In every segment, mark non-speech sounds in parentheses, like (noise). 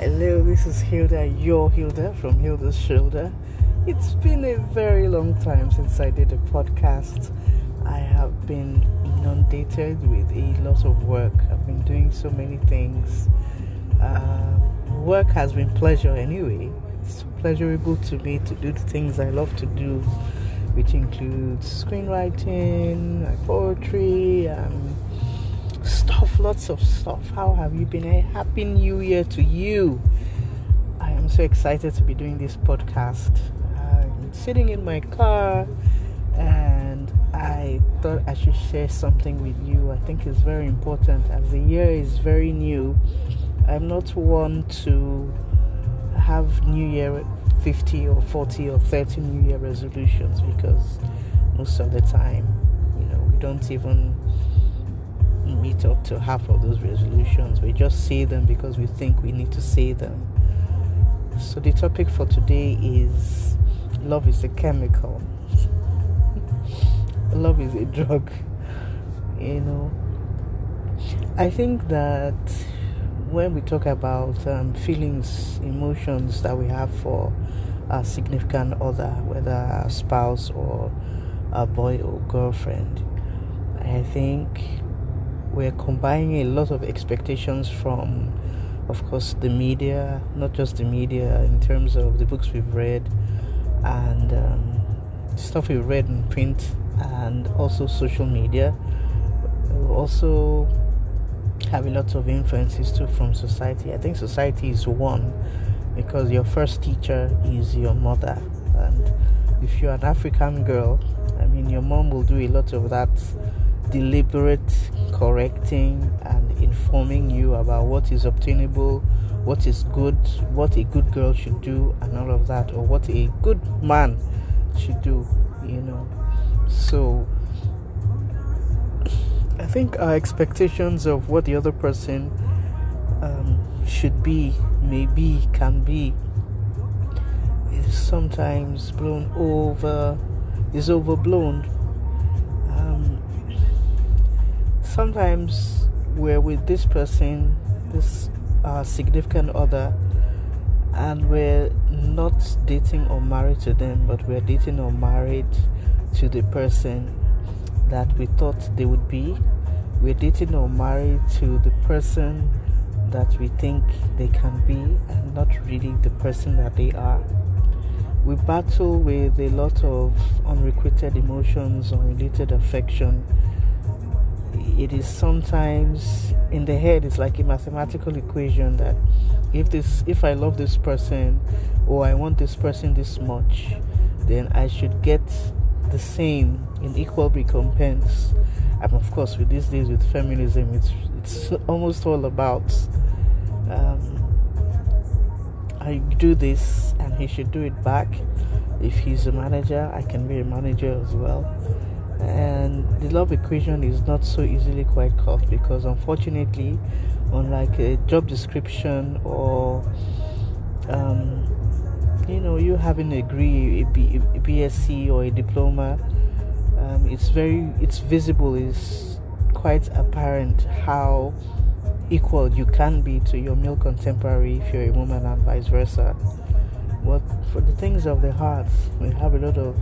Hello, this is Hilda, your Hilda from Hilda's Shoulder. It's been a very long time since I did a podcast. I have been inundated with a lot of work. I've been doing so many things. Uh, work has been pleasure anyway. It's pleasurable to me to do the things I love to do, which includes screenwriting, poetry, and stuff, lots of stuff. How have you been? A happy new year to you. I am so excited to be doing this podcast. I'm sitting in my car and I thought I should share something with you. I think it's very important as the year is very new. I'm not one to have New Year 50 or 40 or 30 New Year resolutions because most of the time, you know, we don't even meet up to half of those resolutions. We just say them because we think we need to say them. So, the topic for today is love is a chemical, (laughs) love is a drug. You know, I think that when we talk about um, feelings, emotions that we have for a significant other, whether a spouse or a boy or girlfriend, I think we're combining a lot of expectations from, of course, the media, not just the media, in terms of the books we've read and um, stuff we've read in print and also social media. We also have a lot of influences too from society. I think society is one because your first teacher is your mother, and if you're an African girl, I mean, your mom will do a lot of that deliberate correcting and informing you about what is obtainable, what is good, what a good girl should do, and all of that, or what a good man should do, you know. So, I think our expectations of what the other person um, should be, maybe, can be, is sometimes blown over, is overblown sometimes we're with this person, this uh, significant other, and we're not dating or married to them, but we're dating or married to the person that we thought they would be. We're dating or married to the person that we think they can be, and not really the person that they are. We battle with a lot of unrequited emotions, unrelated affection it is sometimes in the head it's like a mathematical equation that if this if i love this person or i want this person this much then i should get the same in equal recompense. And of course with these days with feminism it's it's almost all about um, i do this and he should do it back. If he's a manager i can be a manager as well and the love equation is not so easily quite cut because unfortunately unlike a job description or um, you know you having a degree a, B, a bsc or a diploma um, it's very it's visible it's quite apparent how equal you can be to your male contemporary if you're a woman and vice versa. But for the things of the heart we have a lot of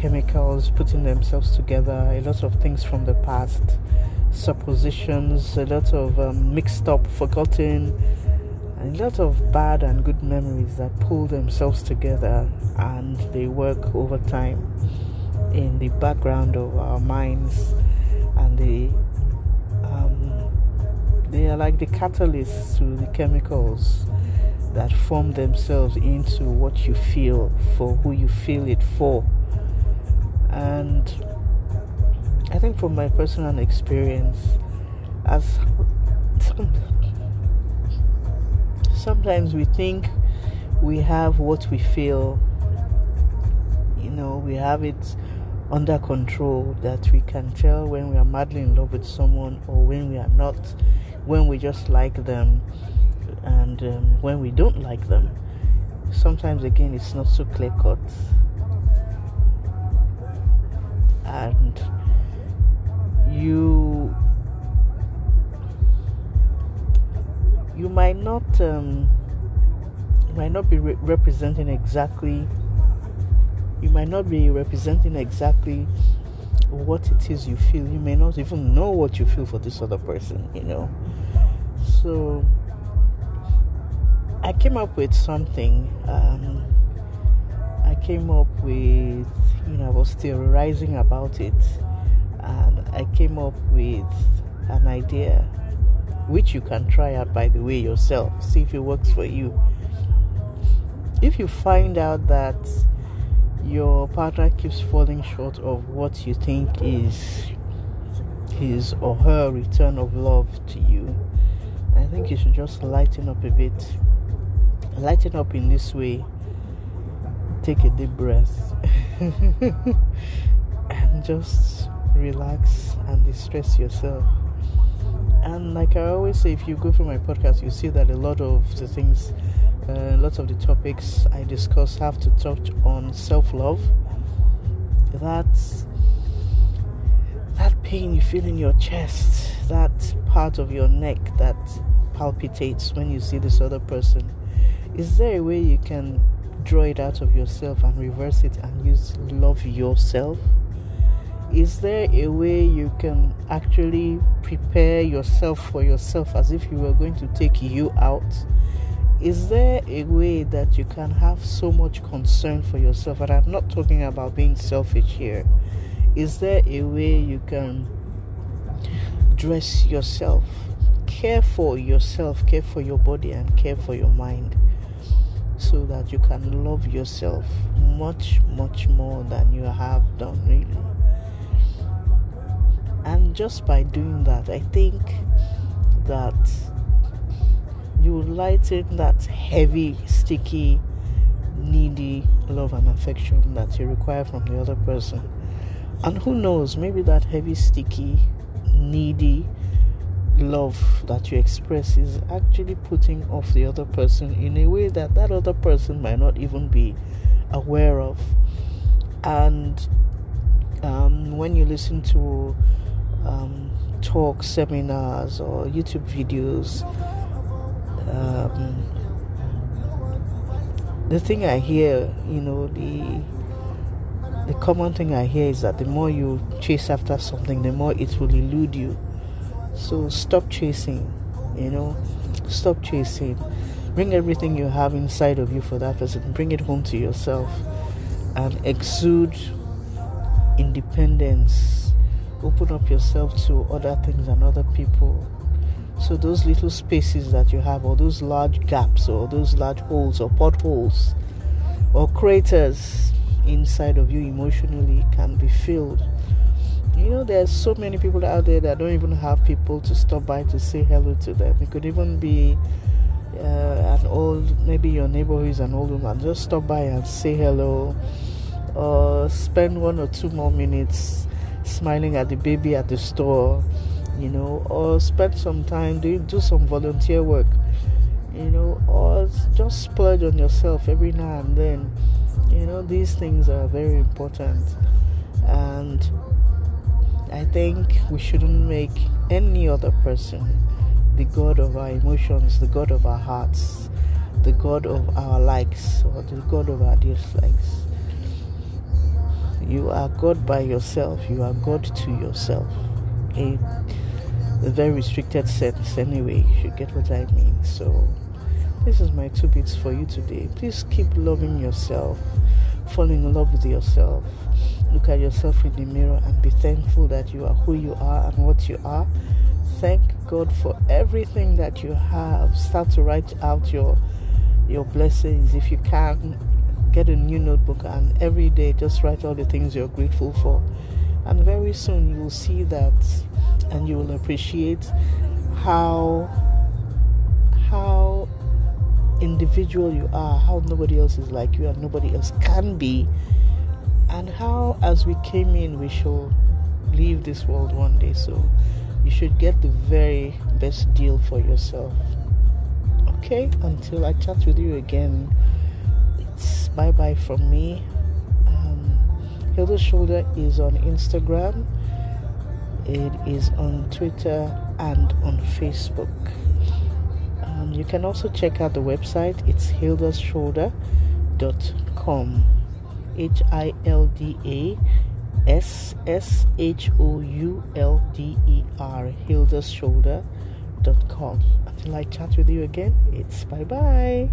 chemicals putting themselves together, a lot of things from the past, suppositions, a lot of um, mixed up, forgotten, a lot of bad and good memories that pull themselves together and they work over time in the background of our minds. And they um, they are like the catalysts to the chemicals that form themselves into what you feel for who you feel it for and I think from my personal experience, as some, sometimes we think we have what we feel, you know, we have it under control that we can tell when we are madly in love with someone or when we are not, when we just like them and um, when we don't like them. Sometimes again, it's not so clear cut and you you might not um, might not be re- representing exactly you might not be representing exactly what it is you feel. You may not even know what you feel for this other person you know? So i came up with something um, i came up with you know i was theorizing about it and i came up with an idea which you can try out by the way yourself see if it works for you if you find out that your partner keeps falling short of what you think is his or her return of love to you, I think you should just lighten up a bit. Lighten up in this way. Take a deep breath (laughs) (laughs) and just relax and distress yourself. And like I always say, if you go through my podcast, you see that a lot of the things uh, lots of the topics I discuss have to touch on self love. That that pain you feel in your chest, that part of your neck that palpitates when you see this other person. Is there a way you can draw it out of yourself and reverse it and use love yourself? Is there a way you can actually prepare yourself for yourself as if you were going to take you out? is there a way that you can have so much concern for yourself? And I'm not talking about being selfish here. Is there a way you can dress yourself, care for yourself, care for your body, and care for your mind so that you can love yourself much, much more than you have done, really? And just by doing that, I think that you lighten that heavy, sticky, needy love and affection that you require from the other person. And who knows, maybe that heavy, sticky, needy love that you express is actually putting off the other person in a way that that other person might not even be aware of. And um, when you listen to um, talk seminars or YouTube videos, um, the thing I hear, you know, the the common thing I hear is that the more you chase after something, the more it will elude you. So stop chasing, you know, stop chasing. Bring everything you have inside of you for that person, bring it home to yourself, and exude independence. Open up yourself to other things and other people so those little spaces that you have, or those large gaps, or those large holes, or potholes, or craters inside of you emotionally can be filled. You know, there's so many people out there that don't even have people to stop by to say hello to them. It could even be uh, an old, maybe your neighbor who is an old woman. Just stop by and say hello, or spend one or two more minutes smiling at the baby at the store you know, or spend some time do do some volunteer work, you know, or just splurge on yourself every now and then. You know, these things are very important, and I think we shouldn't make any other person the god of our emotions, the god of our hearts, the god of our likes, or the god of our dislikes. You are God by yourself. You are God to yourself. In a very restricted sense anyway you should get what i mean so this is my two bits for you today please keep loving yourself fall in love with yourself. Look at yourself in the mirror and be thankful that you are who you are and what you are. Thank god for everything that you have. Start to write out your your blessings. If you can get a new notebook and every day just write all the things you're grateful for. And very soon you will see that and you will appreciate how how individual you are, how nobody else is like you and nobody else can be, and how as we came in we shall leave this world one day. So you should get the very best deal for yourself. Okay, until I chat with you again, it's bye bye from me. Um, Hilda Shoulder is on Instagram it is on Twitter and on Facebook. Um, you can also check out the website. It's hildasshoulder.com. H I L D A S S H O U L D E R. Hildasshoulder.com. Until I chat with you again, it's bye bye.